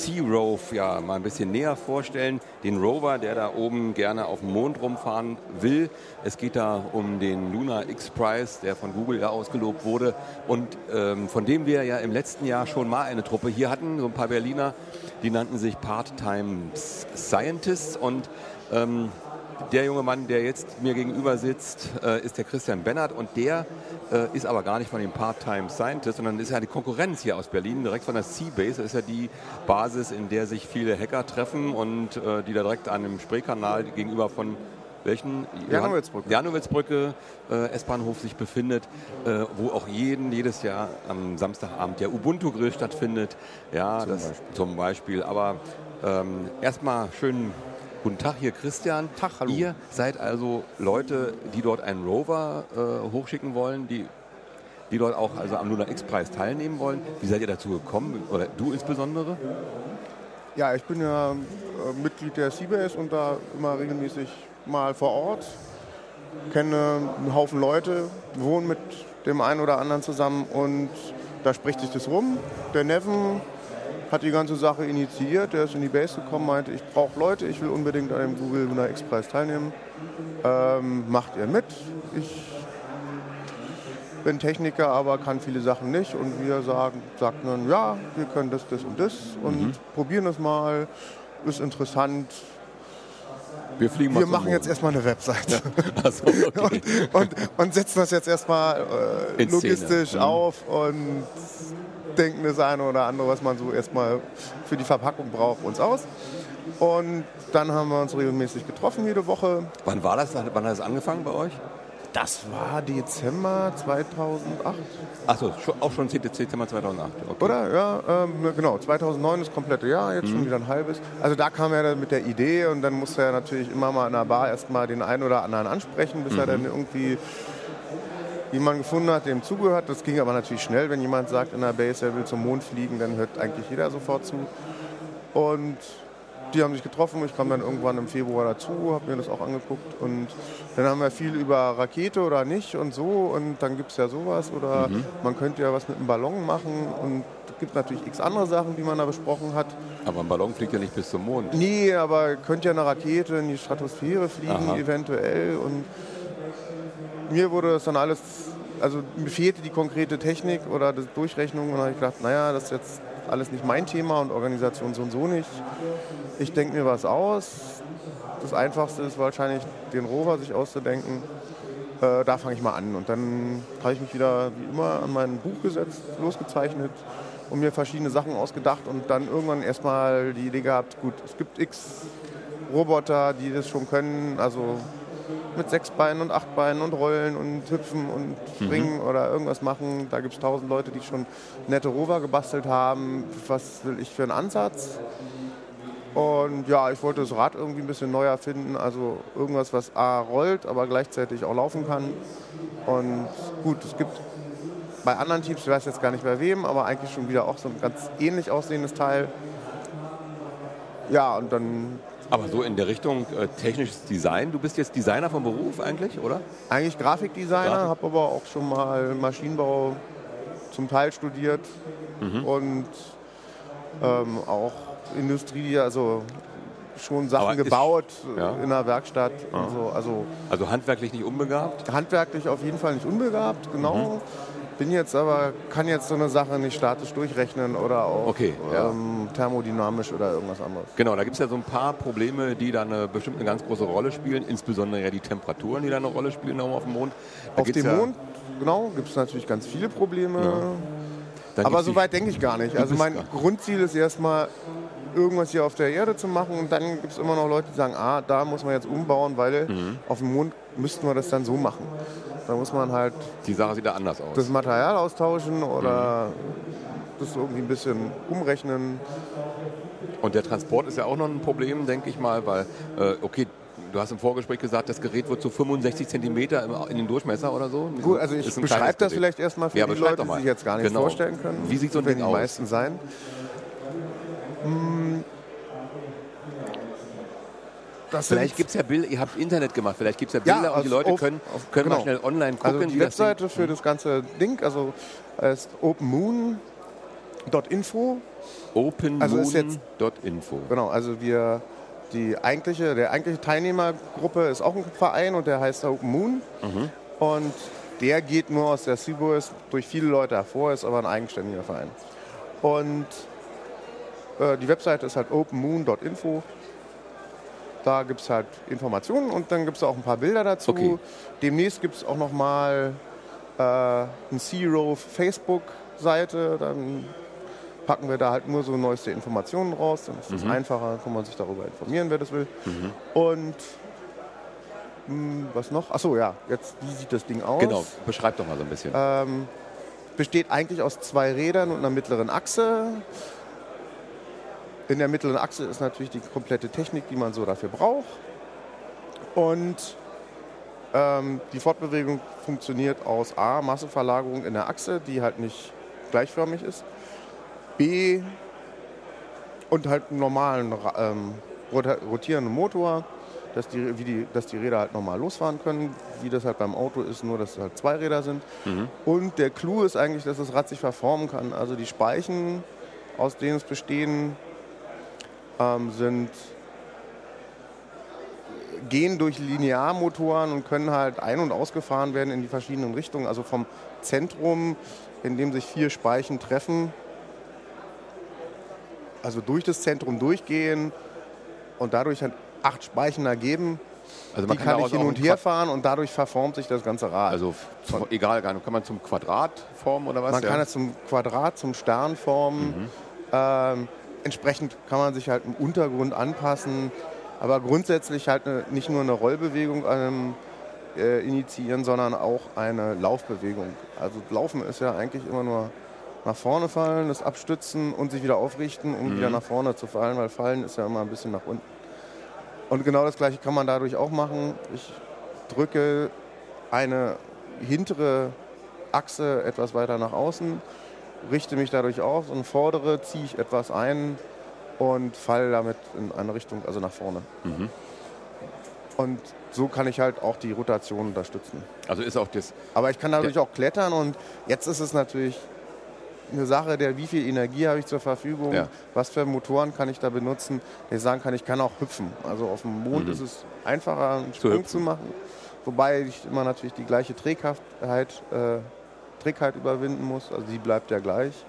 Sea Rove ja mal ein bisschen näher vorstellen. Den Rover, der da oben gerne auf dem Mond rumfahren will. Es geht da um den Lunar X-Prize, der von Google ja ausgelobt wurde und ähm, von dem wir ja im letzten Jahr schon mal eine Truppe hier hatten, so ein paar Berliner, die nannten sich Part-Time Scientists und ähm, der junge Mann, der jetzt mir gegenüber sitzt, äh, ist der Christian Bennert und der äh, ist aber gar nicht von den Part-Time Scientists, sondern ist ja die Konkurrenz hier aus Berlin, direkt von der Seabase. Das ist ja die Basis, in der sich viele Hacker treffen und äh, die da direkt an dem Spreekanal gegenüber von welchen Janowitzbrücke, Janowitzbrücke äh, S-Bahnhof sich befindet, äh, wo auch jeden, jedes Jahr am Samstagabend der Ubuntu-Grill stattfindet. Ja, zum, das, Beispiel. zum Beispiel. Aber ähm, erstmal schön Guten Tag, hier Christian. Tag, hallo. Ihr seid also Leute, die dort einen Rover äh, hochschicken wollen, die, die dort auch also am Lunar X-Preis teilnehmen wollen. Wie seid ihr dazu gekommen? Oder du insbesondere? Ja, ich bin ja äh, Mitglied der Seabase und da immer regelmäßig mal vor Ort. Kenne einen Haufen Leute, wohne mit dem einen oder anderen zusammen und da spricht sich das rum. Der Neven hat die ganze Sache initiiert. Der ist in die Base gekommen, meinte, ich brauche Leute, ich will unbedingt an dem Google Lunar X-Preis teilnehmen. Ähm, macht ihr mit? Ich bin Techniker, aber kann viele Sachen nicht. Und wir sagen, sagten dann, ja, wir können das, das und das und mhm. probieren es mal. Ist interessant. Wir, fliegen wir machen jetzt erstmal eine Webseite ja. so, okay. und, und, und, setzen das jetzt erstmal äh, logistisch mhm. auf und denken das eine oder andere, was man so erstmal für die Verpackung braucht, uns aus. Und dann haben wir uns regelmäßig getroffen jede Woche. Wann war das? Wann hat das angefangen bei euch? Das war Dezember 2008. Achso, auch schon Dezember 2008. Okay. Oder? Ja, ähm, genau. 2009 das komplette Jahr, jetzt mhm. schon wieder ein halbes. Also da kam er dann mit der Idee und dann musste er natürlich immer mal in der Bar erstmal den einen oder anderen ansprechen, bis mhm. er dann irgendwie jemanden gefunden hat, dem zugehört. Das ging aber natürlich schnell. Wenn jemand sagt in der Base, er will zum Mond fliegen, dann hört eigentlich jeder sofort zu. Und die haben sich getroffen. Ich kam dann irgendwann im Februar dazu, habe mir das auch angeguckt. Und dann haben wir viel über Rakete oder nicht und so. Und dann gibt es ja sowas. Oder mhm. man könnte ja was mit einem Ballon machen. Und es gibt natürlich x andere Sachen, die man da besprochen hat. Aber ein Ballon fliegt ja nicht bis zum Mond. Nee, aber könnte ja eine Rakete in die Stratosphäre fliegen, Aha. eventuell. Und mir wurde das dann alles, also mir fehlte die konkrete Technik oder die Durchrechnung und dann habe ich gedacht, naja, das ist jetzt alles nicht mein Thema und Organisation so und so nicht. Ich denke mir was aus. Das Einfachste ist wahrscheinlich, den Rover sich auszudenken. Äh, da fange ich mal an. Und dann habe ich mich wieder wie immer an mein Buch gesetzt, losgezeichnet und mir verschiedene Sachen ausgedacht und dann irgendwann erstmal die Idee gehabt, gut, es gibt x Roboter, die das schon können, also mit sechs Beinen und acht Beinen und rollen und hüpfen und springen mhm. oder irgendwas machen. Da gibt es tausend Leute, die schon nette Rover gebastelt haben. Was will ich für einen Ansatz? Und ja, ich wollte das Rad irgendwie ein bisschen neu erfinden. Also irgendwas, was A rollt, aber gleichzeitig auch laufen kann. Und gut, es gibt bei anderen Teams, ich weiß jetzt gar nicht bei wem, aber eigentlich schon wieder auch so ein ganz ähnlich aussehendes Teil. Ja, und dann aber so in der Richtung äh, technisches Design. Du bist jetzt Designer vom Beruf eigentlich, oder? Eigentlich Grafikdesigner, Grafik. habe aber auch schon mal Maschinenbau zum Teil studiert mhm. und ähm, auch Industrie, also schon Sachen gebaut ja. in der Werkstatt. Ah. So. Also, also handwerklich nicht unbegabt? Handwerklich auf jeden Fall nicht unbegabt, genau. Mhm bin jetzt aber, kann jetzt so eine Sache nicht statisch durchrechnen oder auch okay, ja. ähm, thermodynamisch oder irgendwas anderes. Genau, da gibt es ja so ein paar Probleme, die da eine, bestimmt eine ganz große Rolle spielen, insbesondere ja die Temperaturen, die da eine Rolle spielen auf dem Mond. Da auf dem ja Mond, genau, gibt es natürlich ganz viele Probleme. Ja. Aber so weit denke ich gar nicht. Also mein Grundziel ist erstmal, irgendwas hier auf der Erde zu machen und dann gibt es immer noch Leute, die sagen, ah, da muss man jetzt umbauen, weil mhm. auf dem Mond müssten wir das dann so machen. Da muss man halt. Die Sache sieht da anders aus. Das Material austauschen oder mhm. das irgendwie ein bisschen umrechnen. Und der Transport ist ja auch noch ein Problem, denke ich mal, weil, äh, okay, du hast im Vorgespräch gesagt, das Gerät wird zu so 65 Zentimeter in den Durchmesser oder so. Gut, also ich beschreibe das vielleicht erstmal für ja, die Leute, die sich jetzt gar nicht genau. vorstellen können. Wie sieht so ein Ding aus? die meisten sein. Hm, das vielleicht gibt es ja Bilder, ihr habt Internet gemacht, vielleicht gibt es ja Bilder ja, und die Leute auf, können, können genau. mal schnell online gucken. Also die Webseite für das ganze Ding, also heißt Open Moon .info. OpenMoon.info. Also genau, also wir die eigentliche, der eigentliche Teilnehmergruppe ist auch ein Verein und der heißt Open Moon. Mhm. Und der geht nur aus der CBOS durch viele Leute hervor, ist aber ein eigenständiger Verein. Und äh, die Webseite ist halt openmoon.info. Da gibt es halt Informationen und dann gibt es auch ein paar Bilder dazu. Okay. Demnächst gibt es auch nochmal äh, eine Zero Facebook-Seite. Dann packen wir da halt nur so neueste Informationen raus. Dann ist es mhm. einfacher, kann man sich darüber informieren, wer das will. Mhm. Und mh, hm, was noch? Achso, ja, jetzt, wie sieht das Ding aus? Genau, beschreib doch mal so ein bisschen. Ähm, besteht eigentlich aus zwei Rädern und einer mittleren Achse. In der mittleren Achse ist natürlich die komplette Technik, die man so dafür braucht. Und ähm, die Fortbewegung funktioniert aus A, Masseverlagerung in der Achse, die halt nicht gleichförmig ist. B, und halt einen normalen ähm, rotierenden Motor, dass die, wie die, dass die Räder halt normal losfahren können, wie das halt beim Auto ist, nur dass es halt zwei Räder sind. Mhm. Und der Clou ist eigentlich, dass das Rad sich verformen kann. Also die Speichen, aus denen es bestehen, ähm, sind, gehen durch Linearmotoren und können halt ein- und ausgefahren werden in die verschiedenen Richtungen. Also vom Zentrum, in dem sich vier Speichen treffen, also durch das Zentrum durchgehen und dadurch halt acht Speichen ergeben. Also man die kann, kann ich hin und her fahren und dadurch verformt sich das ganze Rad. Also zum, egal, kann man zum Quadrat formen oder was? Man ja. kann es zum Quadrat, zum Stern formen. Mhm. Ähm, entsprechend kann man sich halt im Untergrund anpassen, aber grundsätzlich halt eine, nicht nur eine Rollbewegung ähm, äh, initiieren, sondern auch eine Laufbewegung. Also Laufen ist ja eigentlich immer nur nach vorne fallen, das abstützen und sich wieder aufrichten, um mhm. wieder nach vorne zu fallen, weil fallen ist ja immer ein bisschen nach unten. Und genau das gleiche kann man dadurch auch machen. Ich drücke eine hintere Achse etwas weiter nach außen richte mich dadurch auf und fordere, ziehe ich etwas ein und falle damit in eine Richtung, also nach vorne. Mhm. Und so kann ich halt auch die Rotation unterstützen. Also ist auch das. Aber ich kann dadurch auch klettern und jetzt ist es natürlich eine Sache der, wie viel Energie habe ich zur Verfügung, ja. was für Motoren kann ich da benutzen. Ich sagen kann, ich kann auch hüpfen. Also auf dem Mond mhm. ist es einfacher, einen Sprung zu, zu, machen. Wobei ich immer natürlich die gleiche Trägheit äh, Trägheit überwinden muss. Also die bleibt ja gleich.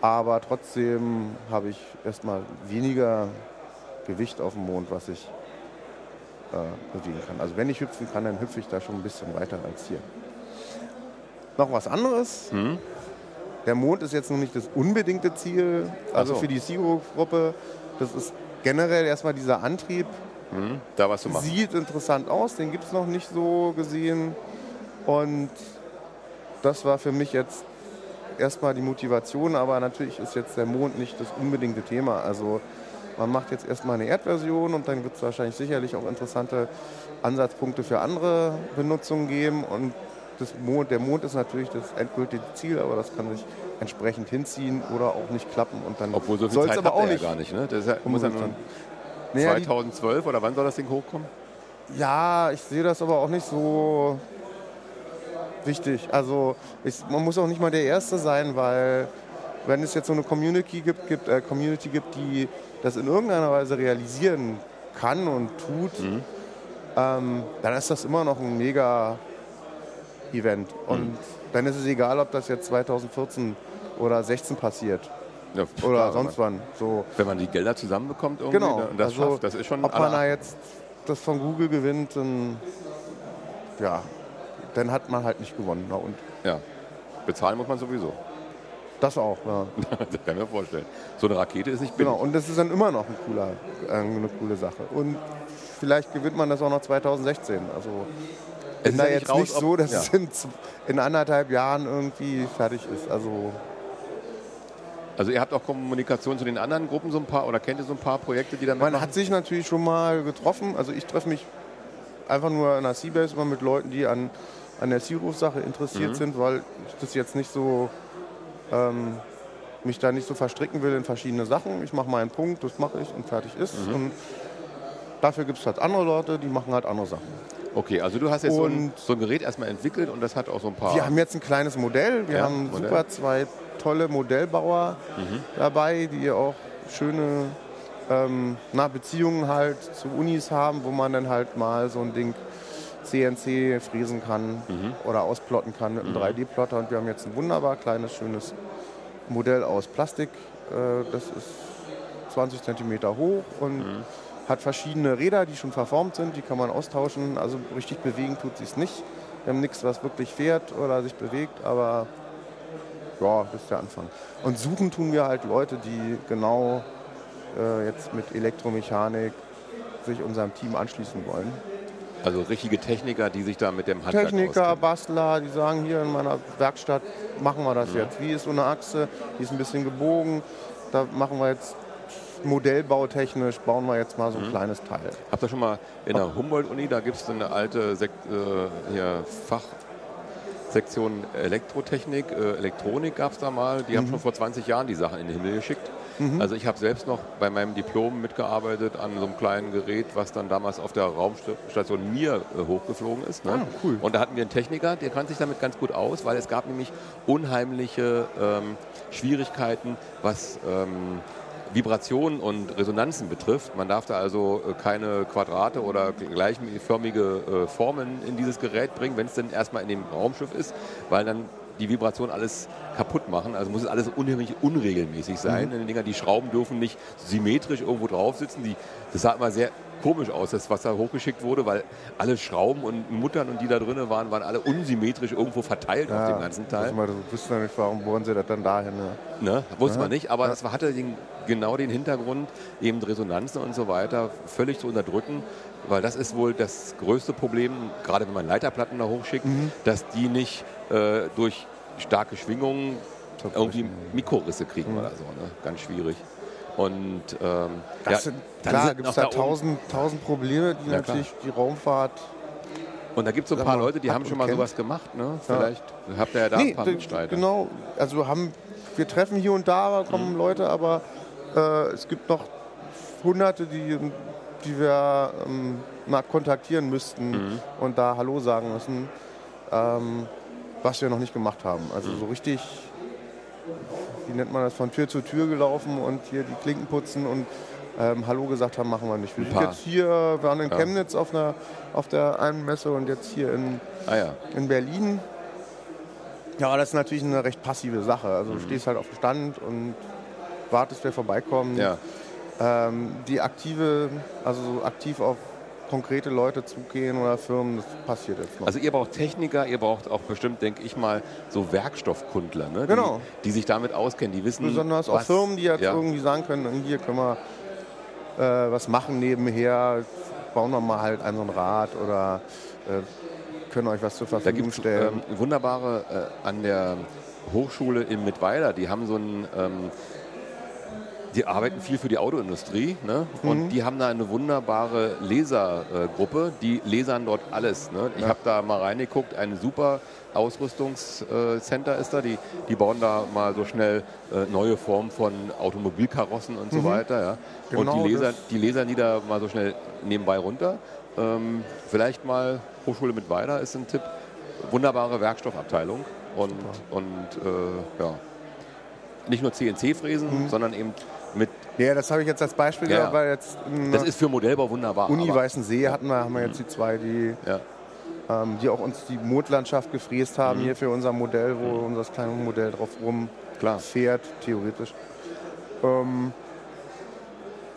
Aber trotzdem habe ich erstmal weniger Gewicht auf dem Mond, was ich äh, bewegen kann. Also wenn ich hüpfen kann, dann hüpfe ich da schon ein bisschen weiter als hier. Noch was anderes. Mhm. Der Mond ist jetzt noch nicht das unbedingte Ziel. Also so. für die Zero-Gruppe, das ist generell erstmal dieser Antrieb. Mhm. Da was zu machen. Sieht interessant aus, den gibt es noch nicht so gesehen. Und das war für mich jetzt erstmal die Motivation, aber natürlich ist jetzt der Mond nicht das unbedingte Thema. Also man macht jetzt erstmal eine Erdversion und dann wird es wahrscheinlich sicherlich auch interessante Ansatzpunkte für andere Benutzungen geben. Und das Mond, der Mond ist natürlich das endgültige Ziel, aber das kann sich entsprechend hinziehen oder auch nicht klappen. Und dann Obwohl so viel Zeit aber auch nicht, ja gar nicht. Ne? Das ist ja, muss ja nur 2012 oder wann soll das Ding hochkommen? Ja, ich sehe das aber auch nicht so wichtig. Also ich, man muss auch nicht mal der Erste sein, weil wenn es jetzt so eine Community gibt, gibt, äh, Community gibt die das in irgendeiner Weise realisieren kann und tut, mhm. ähm, dann ist das immer noch ein mega Event. Und mhm. dann ist es egal, ob das jetzt 2014 oder 16 passiert. Ja, oder klar, sonst wann. So. Wenn man die Gelder zusammenbekommt irgendwie genau. und das also, schafft, das ist schon... Ob man da jetzt das von Google gewinnt, dann ja, dann hat man halt nicht gewonnen. Na und? Ja, bezahlen muss man sowieso. Das auch, ja. das kann ich mir vorstellen. So eine Rakete ist nicht billig. Genau, und das ist dann immer noch ein cooler, äh, eine coole Sache. Und vielleicht gewinnt man das auch noch 2016. Also es ist da ja jetzt raus, nicht so, dass ja. es in, in, anderthalb Jahren irgendwie fertig ist. Also, also ihr habt auch Kommunikation zu den anderen Gruppen so ein paar oder kennt ihr so ein paar Projekte, die dann Man hat sich natürlich schon mal getroffen. Also ich treffe mich einfach nur in der Seabase immer mit Leuten, die an an der Searoof-Sache interessiert mhm. sind, weil ich das jetzt nicht so ähm, mich da nicht so verstricken will in verschiedene Sachen. Ich mache meinen Punkt, das mache ich und fertig ist. Mhm. Und dafür gibt es halt andere Leute, die machen halt andere Sachen. Okay, also du hast jetzt so ein, so ein, Gerät erstmal entwickelt und das hat auch so ein paar. Wir haben jetzt ein kleines Modell. Wir ja, haben Modell. Super 2 tolle Modellbauer mhm. dabei, die auch schöne ähm, na, Beziehungen halt zu Unis haben, wo man dann halt mal so ein Ding CNC fräsen kann mhm. oder ausplotten kann mit einem mhm. 3D-Plotter. Und wir haben jetzt ein wunderbar kleines, schönes Modell aus Plastik. Äh, das ist 20 cm hoch und mhm. hat verschiedene Räder, die schon verformt sind. Die kann man austauschen. Also richtig bewegen tut sie es nicht. Wir haben nichts, was wirklich fährt oder sich bewegt, aber ja, das ist der Anfang. Und suchen tun wir halt Leute, die genau äh, jetzt mit Elektromechanik sich unserem Team anschließen wollen. Also richtige Techniker, die sich da mit dem Handwerk Techniker, auskennen. Bastler, die sagen, hier in meiner Werkstatt machen wir das mhm. jetzt. Wie ist so eine Achse? Die ist ein bisschen gebogen. Da machen wir jetzt modellbautechnisch, bauen wir jetzt mal so ein mhm. kleines Teil. Habt ihr schon mal in der Humboldt-Uni, da gibt es eine alte Sek äh, Fachsektion Elektrotechnik, äh, Elektronik gab es da mal. Die mhm. haben schon vor 20 Jahren die Sachen in den Himmel geschickt. Mhm. Also ich habe selbst noch bei meinem Diplom mitgearbeitet an so einem kleinen Gerät, was dann damals auf der Raumstation Mir äh, hochgeflogen ist. Ne? Ah, cool. Und da hatten wir einen Techniker, der kannte sich damit ganz gut aus, weil es gab nämlich unheimliche ähm, Schwierigkeiten, was ähm, Vibrationen und Resonanzen betrifft. Man darf da also äh, keine Quadrate oder gleichförmige äh, Formen in dieses Gerät bringen, wenn es denn erstmal in dem Raumschiff ist, weil dann die Vibration alles kaputt machen. Also muss es alles unheimlich unregelmäßig sein. Mhm. Die Dinger, die Schrauben dürfen nicht symmetrisch irgendwo drauf sitzen. Die, das sah immer sehr komisch aus, das was da hochgeschickt wurde, weil alle Schrauben und Muttern und die da drinnen waren, waren alle unsymmetrisch irgendwo verteilt ja, auf dem ganzen Teil. Mal, du wusstest ja nicht, warum bohren sie das dann dahin. Ne? Ne? Wusste ja. man nicht, aber es ja. hatte den, genau den Hintergrund, eben Resonanzen und so weiter völlig zu unterdrücken, weil das ist wohl das größte Problem, gerade wenn man Leiterplatten da hochschickt, mhm. dass die nicht äh, durch starke Schwingungen irgendwie Mikrorisse kriegen mhm. oder so. Ne? Ganz schwierig. Und ähm, ja, sind, klar, gibt es da tausend, tausend Probleme, die ja, natürlich klar. die Raumfahrt. Und da gibt es so ein paar Leute, die haben schon mal kennt. sowas gemacht. Ne? Vielleicht ja. habt ihr ja da nee, ein paar Mitstreiter. Genau, also haben, wir treffen hier und da, kommen mhm. Leute, aber äh, es gibt noch Hunderte, die, die wir ähm, mal kontaktieren müssten mhm. und da Hallo sagen müssen. Ähm, was wir noch nicht gemacht haben. Also so richtig, wie nennt man das, von Tür zu Tür gelaufen und hier die Klinken putzen und ähm, Hallo gesagt haben, machen wir nicht. Wir sind jetzt hier, wir waren in ja. Chemnitz auf, einer, auf der einen Messe und jetzt hier in, ah, ja. in Berlin. Ja, das ist natürlich eine recht passive Sache. Also mhm. du stehst halt auf dem Stand und wartest, wer vorbeikommt. Ja. Ähm, die aktive, also aktiv auf konkrete Leute zugehen oder Firmen, das passiert jetzt noch. Also ihr braucht Techniker, ihr braucht auch bestimmt, denke ich mal, so Werkstoffkundler, ne? genau. die, die sich damit auskennen, die wissen. Besonders auch Firmen, die jetzt ja. irgendwie sagen können, hier können wir äh, was machen nebenher, bauen wir mal halt ein so ein Rad oder äh, können euch was zur Verfügung da stellen. Ähm, wunderbare äh, an der Hochschule in Mittweida, die haben so ein ähm, die arbeiten viel für die Autoindustrie ne? und mhm. die haben da eine wunderbare Lasergruppe, die lasern dort alles. Ne? Ich ja. habe da mal reingeguckt, ein super Ausrüstungscenter ist da, die, die bauen da mal so schnell äh, neue Formen von Automobilkarossen und so mhm. weiter. Ja? Genau und die lasern, die lasern die da mal so schnell nebenbei runter. Ähm, vielleicht mal Hochschule mit Weiler ist ein Tipp. Wunderbare Werkstoffabteilung und, und äh, ja, nicht nur CNC-Fräsen, mhm. sondern eben. Ja, das habe ich jetzt als Beispiel ja. weil jetzt. Das ist für Modellbau wunderbar. Uni Weißensee hatten wir, haben wir jetzt die zwei, die, ja. ähm, die auch uns die Mondlandschaft gefräst haben mhm. hier für unser Modell, wo mhm. unser kleines Modell drauf rumfährt, theoretisch. Ähm,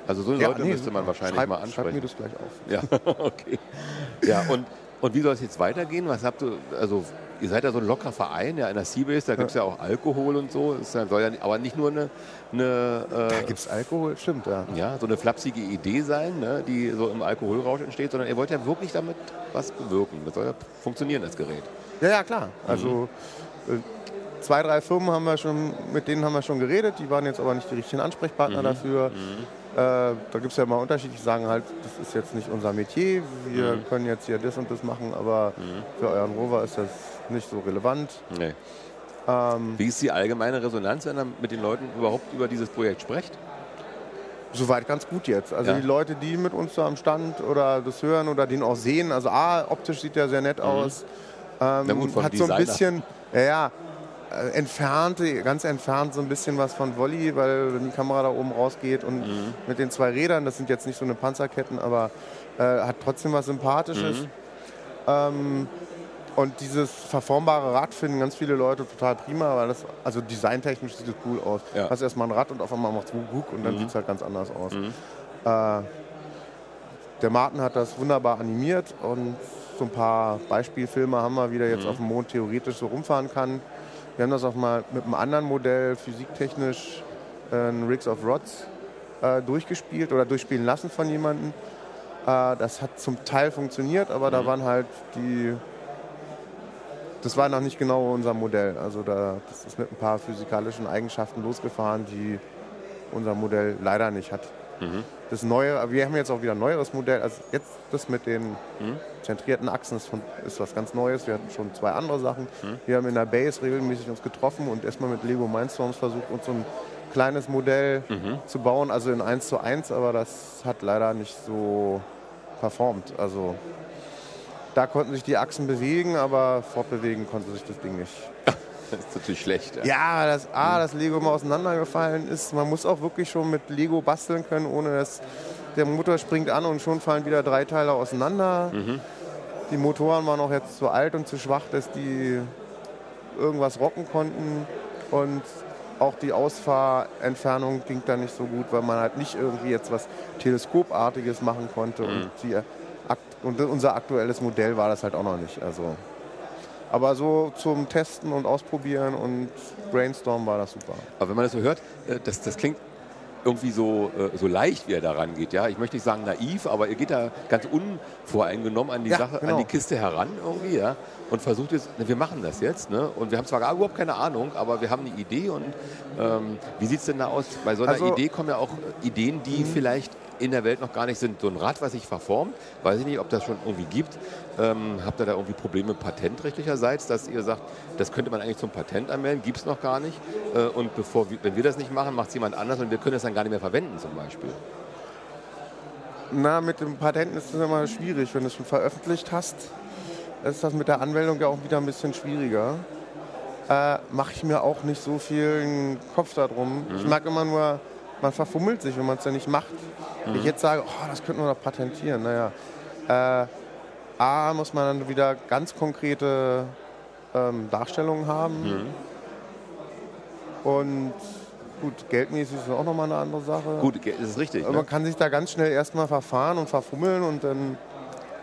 also so Leute nee, müsste man wahrscheinlich schreib, mal ansprechen. Schreib mir das gleich auf. Ja, okay. Ja, und, und wie soll es jetzt weitergehen? Was habt ihr, also ihr seid ja so ein lockerer Verein, ja, in der Seabase, da gibt es ja. ja. auch Alkohol und so. Das soll ja aber nicht nur eine. eine äh, da gibt es Alkohol, stimmt, ja. Ja, so eine flapsige Idee sein, ne, die so im Alkoholrausch entsteht, sondern ihr wollt ja wirklich damit was bewirken. Das soll ja funktionieren, das Gerät. Ja, ja, klar. Also. Mhm. Zwei, drei Firmen haben wir schon, mit denen haben wir schon geredet, die waren jetzt aber nicht die richtigen Ansprechpartner mhm. dafür. Mhm. Äh, da gibt es ja immer Unterschiede, die sagen halt, das ist jetzt nicht unser Metier, wir mhm. können jetzt hier das und das machen, aber mhm. für euren Rover ist das nicht so relevant. Nee. Ähm, Wie ist die allgemeine Resonanz, wenn ihr mit den Leuten überhaupt über dieses Projekt sprecht? Soweit ganz gut jetzt. Also ja. die Leute, die mit uns da am Stand oder das hören oder den auch sehen, also A, optisch sieht der sehr nett mhm. aus. Ähm, gut, hat Designer. so ein bisschen, ja, ja äh, entfernt, ganz entfernt so ein bisschen was von Volley, weil wenn die Kamera da oben rausgeht und mhm. mit den zwei Rädern, das sind jetzt nicht so eine Panzerketten, aber äh, hat trotzdem was Sympathisches. Mhm. Ähm, und dieses verformbare Rad finden ganz viele Leute total prima, weil das, also designtechnisch sieht es cool aus. Ja. Hast erstmal ein Rad und auf einmal macht es Gug und dann mhm. sieht es halt ganz anders aus. Mhm. Äh, der Martin hat das wunderbar animiert und so ein paar Beispielfilme haben wir, wie der jetzt mhm. auf dem Mond theoretisch so rumfahren kann. Wir haben das auch mal mit einem anderen Modell physiktechnisch, äh, Rigs of Rods, äh, durchgespielt oder durchspielen lassen von jemandem. Äh, das hat zum Teil funktioniert, aber mhm. da waren halt die. Das war noch nicht genau unser Modell. Also da, das ist mit ein paar physikalischen Eigenschaften losgefahren, die unser Modell leider nicht hat. Mhm. Das neue, wir haben jetzt auch wieder ein neueres Modell. Also jetzt das mit den mhm. zentrierten Achsen ist, von, ist, was ganz Neues. Wir hatten schon zwei andere Sachen. Mhm. Wir haben in der Base regelmäßig uns getroffen und erstmal mit Lego Mindstorms versucht, uns so ein kleines Modell mhm. zu bauen, also in 1 zu 1, aber das hat leider nicht so performt. Also da konnten sich die Achsen bewegen, aber fortbewegen konnte sich das Ding nicht. Das ist natürlich schlecht. Ja, ja dass A, das Lego mal auseinandergefallen ist. Man muss auch wirklich schon mit Lego basteln können, ohne dass der Motor springt an und schon fallen wieder drei Teile auseinander. Mhm. Die Motoren waren auch jetzt zu alt und zu schwach, dass die irgendwas rocken konnten. Und auch die Ausfahrentfernung ging da nicht so gut, weil man halt nicht irgendwie jetzt was Teleskopartiges machen konnte. Mhm. Und, die, und, unser aktuelles Modell war das halt auch noch nicht. Also, aber so zum Testen und Ausprobieren und Brainstorm war das super. Aber wenn man das so hört, äh, das, das klingt irgendwie so, äh, so leicht, wie er da rangeht. Ja? Ich möchte nicht sagen naiv, aber ihr geht da ganz unvoreingenommen an die, ja, Sache, genau. an die Kiste heran irgendwie ja? und versucht jetzt, wir machen das jetzt. Ne? Und wir haben zwar gar überhaupt keine Ahnung, aber wir haben eine Idee. Und ähm, wie sieht es denn da aus? Bei so einer also, Idee kommen ja auch Ideen, die mhm. vielleicht in der Welt noch gar nicht sind. So ein Rad, was sich verformt, weiß ich nicht, ob das schon irgendwie gibt. Ähm, habt ihr da irgendwie Probleme patentrechtlicherseits, dass ihr sagt, das könnte man eigentlich zum Patent anmelden, gibt es noch gar nicht. Äh, und bevor, wenn wir das nicht machen, macht es jemand anders und wir können es dann gar nicht mehr verwenden zum Beispiel. Na, mit dem Patent ist es immer schwierig. Wenn du es schon veröffentlicht hast, ist das mit der Anmeldung ja auch wieder ein bisschen schwieriger. Äh, Mache ich mir auch nicht so viel Kopf darum. Mhm. Ich mag immer nur, man verfummelt sich, wenn man es ja nicht macht. Mhm. Ich jetzt sage, oh, das könnten wir doch patentieren. Naja, äh, A, muss man dann wieder ganz konkrete ähm, Darstellungen haben. Mhm. Und gut, geldmäßig ist auch nochmal eine andere Sache. Gut, das ist richtig. Ne? Man kann sich da ganz schnell erstmal verfahren und verfummeln und dann.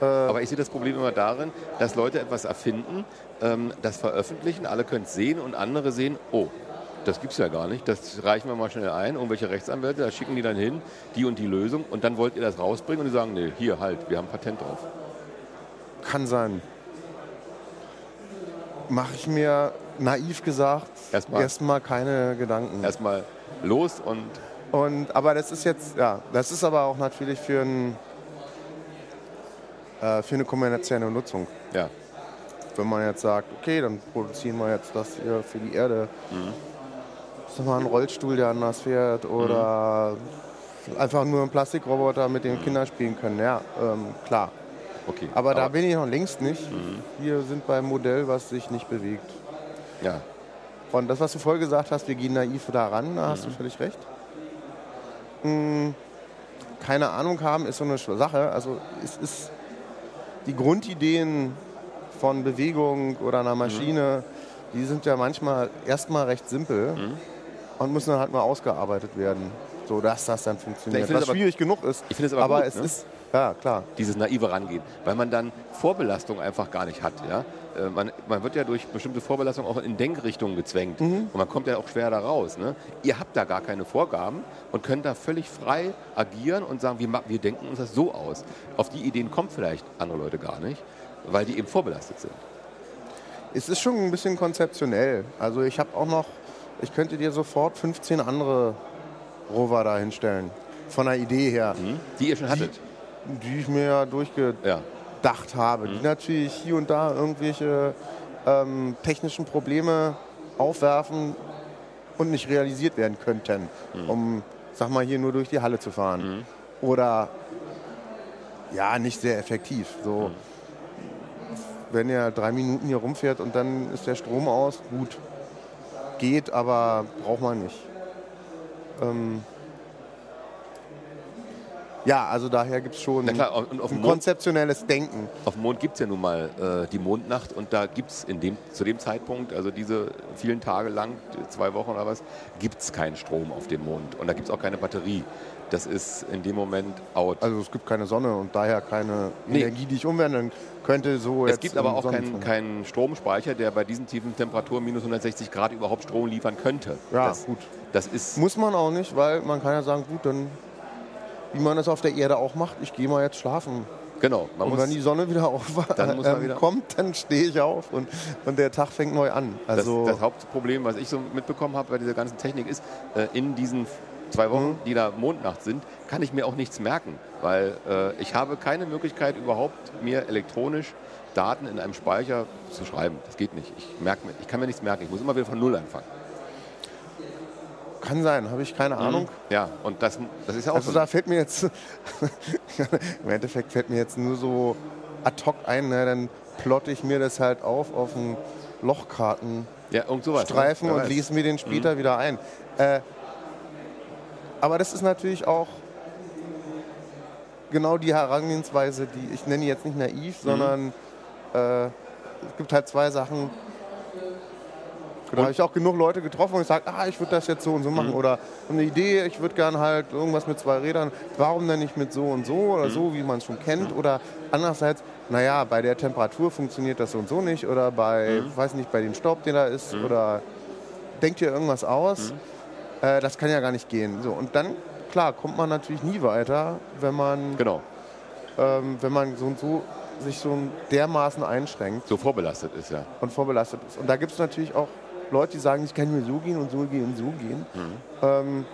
Äh Aber ich sehe das Problem immer darin, dass Leute etwas erfinden, ähm, das veröffentlichen, alle können es sehen und andere sehen, oh, das gibt es ja gar nicht. Das reichen wir mal schnell ein. Irgendwelche Rechtsanwälte, da schicken die dann hin, die und die Lösung. Und dann wollt ihr das rausbringen und die sagen, nee, hier halt, wir haben Patent drauf. Kann sein. Mache ich mir naiv gesagt erstmal, erstmal keine Gedanken. Erstmal los und. Und, aber das ist jetzt, ja, das ist aber auch natürlich für, ein, äh, für eine kommerzielle Nutzung. Ja. Wenn man jetzt sagt, okay, dann produzieren wir jetzt das hier für die Erde. Mhm mal ein Rollstuhl, der anders fährt oder mhm. einfach nur ein Plastikroboter, mit dem mhm. Kinder spielen können. Ja, ähm, klar. Okay. Aber, Aber, da bin ich noch längst nicht. Mhm. Wir sind beim Modell, was sich nicht bewegt. Ja. Und das, was du vorher gesagt hast, wir gehen naiv da ran, da hast du mhm. völlig recht. Hm, keine Ahnung haben ist so eine Sache. Also es ist die Grundideen von Bewegung oder einer Maschine, mhm. die sind ja manchmal erstmal recht simpel. Mhm und müssen dann halt mal ausgearbeitet werden, so dass das dann funktioniert. Was schwierig genug ist. Ich finde es aber, aber gut, es ne? ist ja klar. Dieses naive Rangehen, weil man dann Vorbelastung einfach gar nicht hat. Ja? Äh, man, man wird ja durch bestimmte Vorbelastung auch in Denkrichtungen gezwängt mhm. und man kommt ja auch schwer da raus. Ne? Ihr habt da gar keine Vorgaben und könnt da völlig frei agieren und sagen, wir, wir denken uns das so aus. Auf die Ideen kommen vielleicht andere Leute gar nicht, weil die eben vorbelastet sind. Es ist schon ein bisschen konzeptionell. Also ich habe auch noch ich könnte dir sofort 15 andere Rover da hinstellen. Von der Idee her. Mhm. Die ihr schon hattet? Die, die ich mir ja durchgedacht ja. habe. Mhm. Die natürlich hier und da irgendwelche ähm, technischen Probleme aufwerfen und nicht realisiert werden könnten, mhm. um, sag mal, hier nur durch die Halle zu fahren. Mhm. Oder ja, nicht sehr effektiv. So, mhm. wenn er drei Minuten hier rumfährt und dann ist der Strom aus, gut, geht, aber braucht man nicht. Ähm, ja, also daher gibt es schon Na klar, und auf dem ein Mond, konzeptionelles Denken. auf dem Mond gibt es ja nun mal äh, die Mondnacht und da gibt es dem, zu dem Zeitpunkt, also diese vielen Tage lang, zwei Wochen oder was, gibt es keinen Strom auf dem Mond und da gibt es auch keine Batterie. Das ist in dem Moment out. Also es gibt keine Sonne und daher keine Nee. Energie, die ich umwandeln könnte. So es jetzt gibt aber auch keinen keinen Stromspeicher, der bei diesen tiefen Temperaturen minus 160 Grad überhaupt Strom liefern könnte. Ja, das, gut. Das ist Muss man auch nicht, weil man kann ja sagen, gut, dann, wie man das auf der Erde auch macht, ich gehe mal jetzt schlafen. genau. Man und wenn die Sonne wieder auf, Dann muss man ähm, wieder- kommt, dann stehe ich auf und, und der Tag fängt neu an. das, Also das Hauptproblem, was ich so mitbekommen habe bei dieser ganzen Technik, ist, äh, in diesen zwei Wochen, Mhm. die da Mondnacht sind, kann ich mir auch nichts merken, weil äh, ich habe keine Möglichkeit überhaupt mir elektronisch Daten in einem Speicher zu schreiben. Das geht nicht. Ich, merk mir, ich kann mir nichts merken. Ich muss immer wieder von Null anfangen. Kann sein, habe ich keine Ahnung. Ja, und das, das ist ja auch Also so. da fällt mir jetzt, im Endeffekt fällt mir jetzt nur so ad hoc ein, ne, dann plotte ich mir das halt auf auf einen Lochkartenstreifen ja, sowas. ne? Und lese mir den später wieder ein. Äh, aber das ist natürlich auch genau die Herangehensweise, die ich nenne jetzt nicht naiv, sondern äh, es gibt halt zwei Sachen. Da habe ich auch genug Leute getroffen und gesagt, ah, ich würde das jetzt so und so machen. Oder eine Idee, ich würde gern halt irgendwas mit zwei Rädern. Warum denn nicht mit so und so oder so, wie man es schon kennt? Oder andererseits, naja, bei der Temperatur funktioniert das so und so nicht. Oder bei, weiß nicht, bei dem Staub, der da ist. Oder denkt ihr irgendwas aus? Äh, das kann ja gar nicht gehen. So, und dann, klar, kommt man natürlich nie weiter, wenn man, Genau, ähm, wenn man so und so sich so dermaßen einschränkt so vorbelastet ist ja. und vorbelastet ist. Und da gibt es natürlich auch Leute, die sagen, ich kann nur so gehen und so gehen und so gehen. Ähm,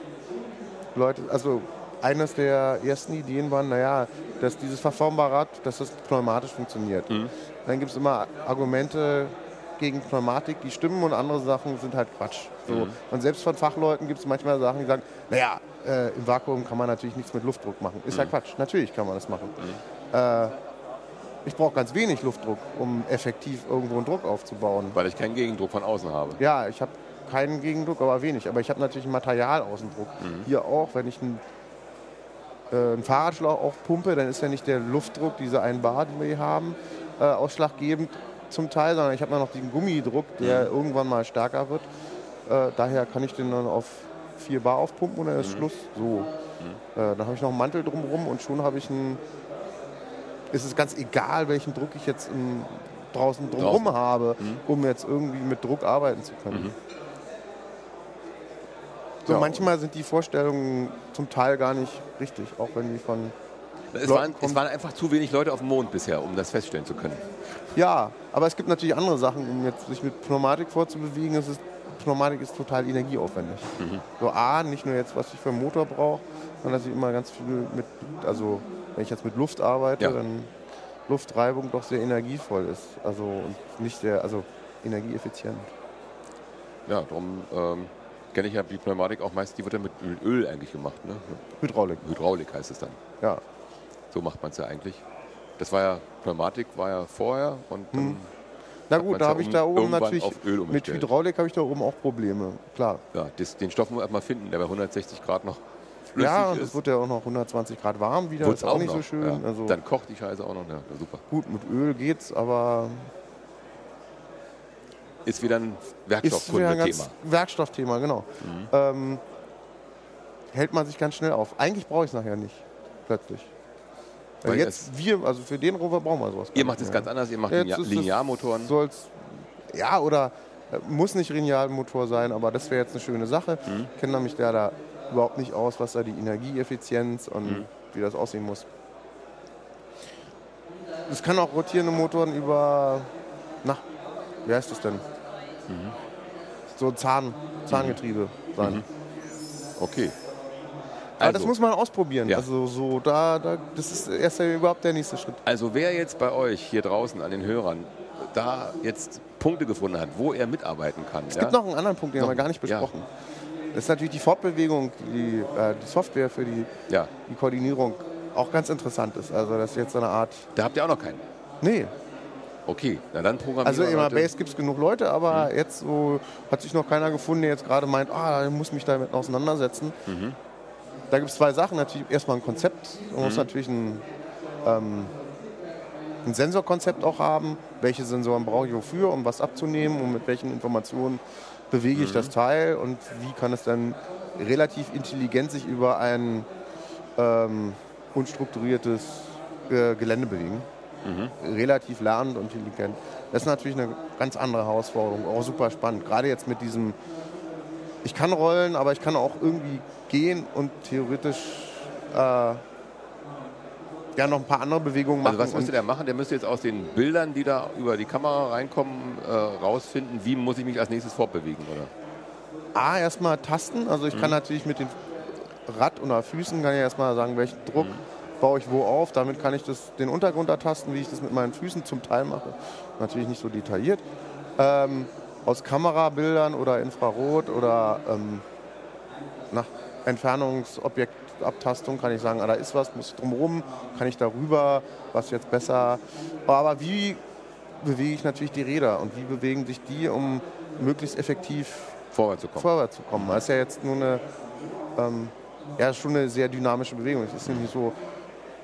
Leute, also eines der ersten Ideen waren, naja, dass dieses verformbare Rad, dass das pneumatisch funktioniert. Dann gibt es immer Argumente gegen Pneumatik, die stimmen und andere Sachen sind halt Quatsch. So. Und selbst von Fachleuten gibt es manchmal Sachen, die sagen, naja, äh, im Vakuum kann man natürlich nichts mit Luftdruck machen. Ist ja Quatsch, natürlich kann man das machen. Äh, ich brauche ganz wenig Luftdruck, um effektiv irgendwo einen Druck aufzubauen. Weil ich keinen Gegendruck von außen habe. Ja, ich habe keinen Gegendruck, aber wenig. Aber ich habe natürlich einen Materialaußendruck. Hier auch, wenn ich einen, äh, einen Fahrradschlauch aufpumpe, dann ist ja nicht der Luftdruck, diese 1 Bar, die wir hier haben, äh, ausschlaggebend zum Teil, sondern ich habe noch den Gummidruck, der irgendwann mal stärker wird. Äh, daher kann ich den dann auf 4 Bar aufpumpen und dann ist Schluss. So. Äh, dann habe ich noch einen Mantel drumherum und schon habe ich einen. Ist es ganz egal, welchen Druck ich jetzt im, draußen drumherum Draußen. habe, um jetzt irgendwie mit Druck arbeiten zu können. So, Ja. manchmal sind die Vorstellungen zum Teil gar nicht richtig, auch wenn die von. Es waren, es waren einfach zu wenig Leute auf dem Mond bisher, um das feststellen zu können. Ja, aber es gibt natürlich andere Sachen, um jetzt sich mit Pneumatik vorzubewegen. Es ist, Pneumatik ist total energieaufwendig. So A, nicht nur jetzt, was ich für einen Motor brauche, sondern dass ich immer ganz viel mit, also wenn ich jetzt mit Luft arbeite, Ja. dann Luftreibung doch sehr energievoll ist. Also und nicht sehr, also energieeffizient. Ja, darum ähm, kenne ich ja die Pneumatik auch meist, die wird dann mit Öl eigentlich gemacht. Ne? Hydraulik, Hydraulik heißt es dann. ja. So macht man es ja eigentlich. Das war ja, Pneumatik war ja vorher und dann, Na gut, da ja habe ich da oben natürlich, auf Öl mit. Hydraulik habe ich da oben auch Probleme, klar. ja, das, den Stoff muss man erstmal finden, der bei 160 Grad noch flüssig Ja, und es ist. wird ja auch noch 120 Grad warm wieder, Wird's ist auch, nicht so noch, schön. Ja. Also Dann kocht die Scheiße auch noch. Ja, super. gut, mit Öl geht's, aber Ist wieder ein ist ganz Werkstoffthema, genau. Mhm. Ähm, hält man sich ganz schnell auf. Eigentlich brauche ich es nachher nicht, plötzlich. Weil jetzt, wir, also für den Rover brauchen wir sowas. Ihr nicht macht es ganz anders, ihr macht Jetzt ist Linearmotoren. Soll's, ja, oder äh, muss nicht Linearmotor sein, aber das wäre jetzt eine schöne Sache. Mhm. Ich kenne mich da, da überhaupt nicht aus, was da die Energieeffizienz und Mhm. wie das aussehen muss. Es kann auch rotierende Motoren über, na, wie heißt das denn? Mhm. So Zahn, Zahngetriebe sein. Okay. Aber das Also- muss man ausprobieren. Ja. Also so da, da, das ist erst ja überhaupt der nächste Schritt. Also wer jetzt bei euch hier draußen an den Hörern da jetzt Punkte gefunden hat, wo er mitarbeiten kann. Es ja? gibt noch einen anderen Punkt, den Noch- haben wir gar nicht ja. besprochen. Das ist natürlich die Fortbewegung, die, äh, die Software für die, ja, die Koordinierung auch ganz interessant ist. Also das ist jetzt so eine Art. da habt ihr auch noch keinen. Nee. Okay, na dann programmieren Also heute- Base gibt es genug Leute, aber jetzt so hat sich noch keiner gefunden, der jetzt gerade meint, ah, ich muss mich damit auseinandersetzen. Da gibt es zwei Sachen. Natürlich erstmal ein Konzept. Man muss natürlich ein, ähm, ein Sensorkonzept auch haben. Welche Sensoren brauche ich wofür, um was abzunehmen und mit welchen Informationen bewege ich das Teil und wie kann es dann relativ intelligent sich über ein ähm, unstrukturiertes äh, Gelände bewegen relativ lernend und intelligent. Das ist natürlich eine ganz andere Herausforderung, auch super spannend. Gerade jetzt mit diesem, ich kann rollen, aber ich kann auch irgendwie gehen und theoretisch äh, ja noch ein paar andere Bewegungen machen. Also was müsste der machen? Der müsste jetzt aus den Bildern, die da über die Kamera reinkommen, äh, rausfinden, wie muss ich mich als nächstes fortbewegen, oder? A, erstmal tasten. Also ich kann natürlich mit den Rad oder Füßen kann ich erstmal sagen, welchen Druck baue ich wo auf. Damit kann ich das, den Untergrund ertasten, wie ich das mit meinen Füßen zum Teil mache. Natürlich nicht so detailliert. Ähm, aus Kamerabildern oder Infrarot oder ähm, nach Entfernungsobjektabtastung kann ich sagen, ah, da ist was, muss ich drumherum, kann ich darüber, was jetzt besser. Aber wie bewege ich natürlich die Räder und wie bewegen sich die, um möglichst effektiv Vorwärts zu kommen. vorwärts zu kommen. Das ist ja jetzt nur eine, ähm, ja, schon eine sehr dynamische Bewegung. Es ist nicht so,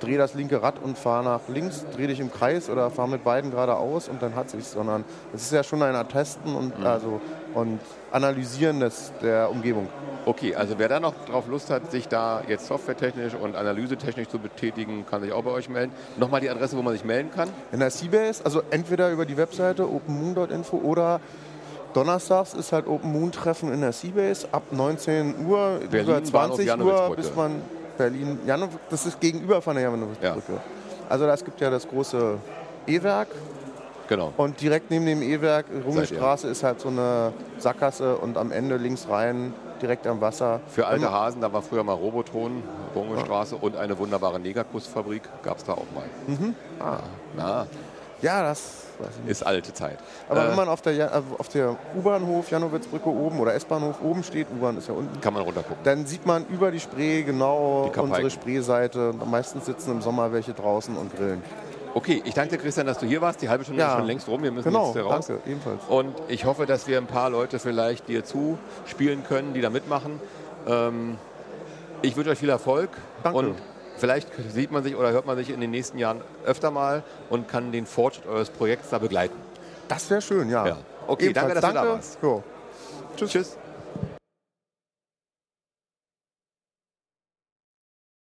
dreh das linke Rad und fahr nach links, dreh dich im Kreis oder fahr mit beiden geradeaus und dann hat sich, sondern es ist ja schon ein Attesten und, also, und Analysieren des, der Umgebung. Okay, also wer da noch drauf Lust hat, sich da jetzt softwaretechnisch und analysetechnisch zu betätigen, kann sich auch bei euch melden. Nochmal die Adresse, wo man sich melden kann. In der Seabase, also entweder über die Webseite openmoon.info oder donnerstags ist halt Open Moon Treffen in der Seabase ab 19 Uhr, Berlin, über 20 Bahnhof Uhr, bis man Berlin, Janov, das ist gegenüber von der Janowitzbrücke. Ja. Also das gibt ja das große E-Werk Genau. und direkt neben dem E-Werk? Rungestraße, ist halt so eine Sackgasse und am Ende links rein, direkt am Wasser. Für alte Hasen, da war früher mal Robotron, Rungestraße und eine wunderbare Negerkussfabrik, gab es da auch mal. Ah, Na, ja, das weiß ich nicht. ist alte Zeit. Aber Äh, wenn man auf der, äh, auf der U-Bahnhof, Janowitzbrücke oben oder S-Bahnhof oben steht, U-Bahn ist ja unten, kann man runtergucken. dann sieht man über die Spree genau Die unsere Spreeseite. Meistens sitzen im Sommer welche draußen und grillen. Okay, ich danke dir, Christian, dass du hier warst. Die halbe Stunde Ja. ist schon längst rum. Wir müssen Genau, jetzt hier raus. danke, ebenfalls. Und ich hoffe, dass wir ein paar Leute vielleicht dir zuspielen können, die da mitmachen. Ähm, ich wünsche euch viel Erfolg. Danke. Vielleicht sieht man sich oder hört man sich in den nächsten Jahren öfter mal und kann den Fortschritt eures Projekts da begleiten. Das wäre schön, ja. Ja. Okay, danke, Ebenfalls dass du da warst. Jo. Tschüss. Tschüss.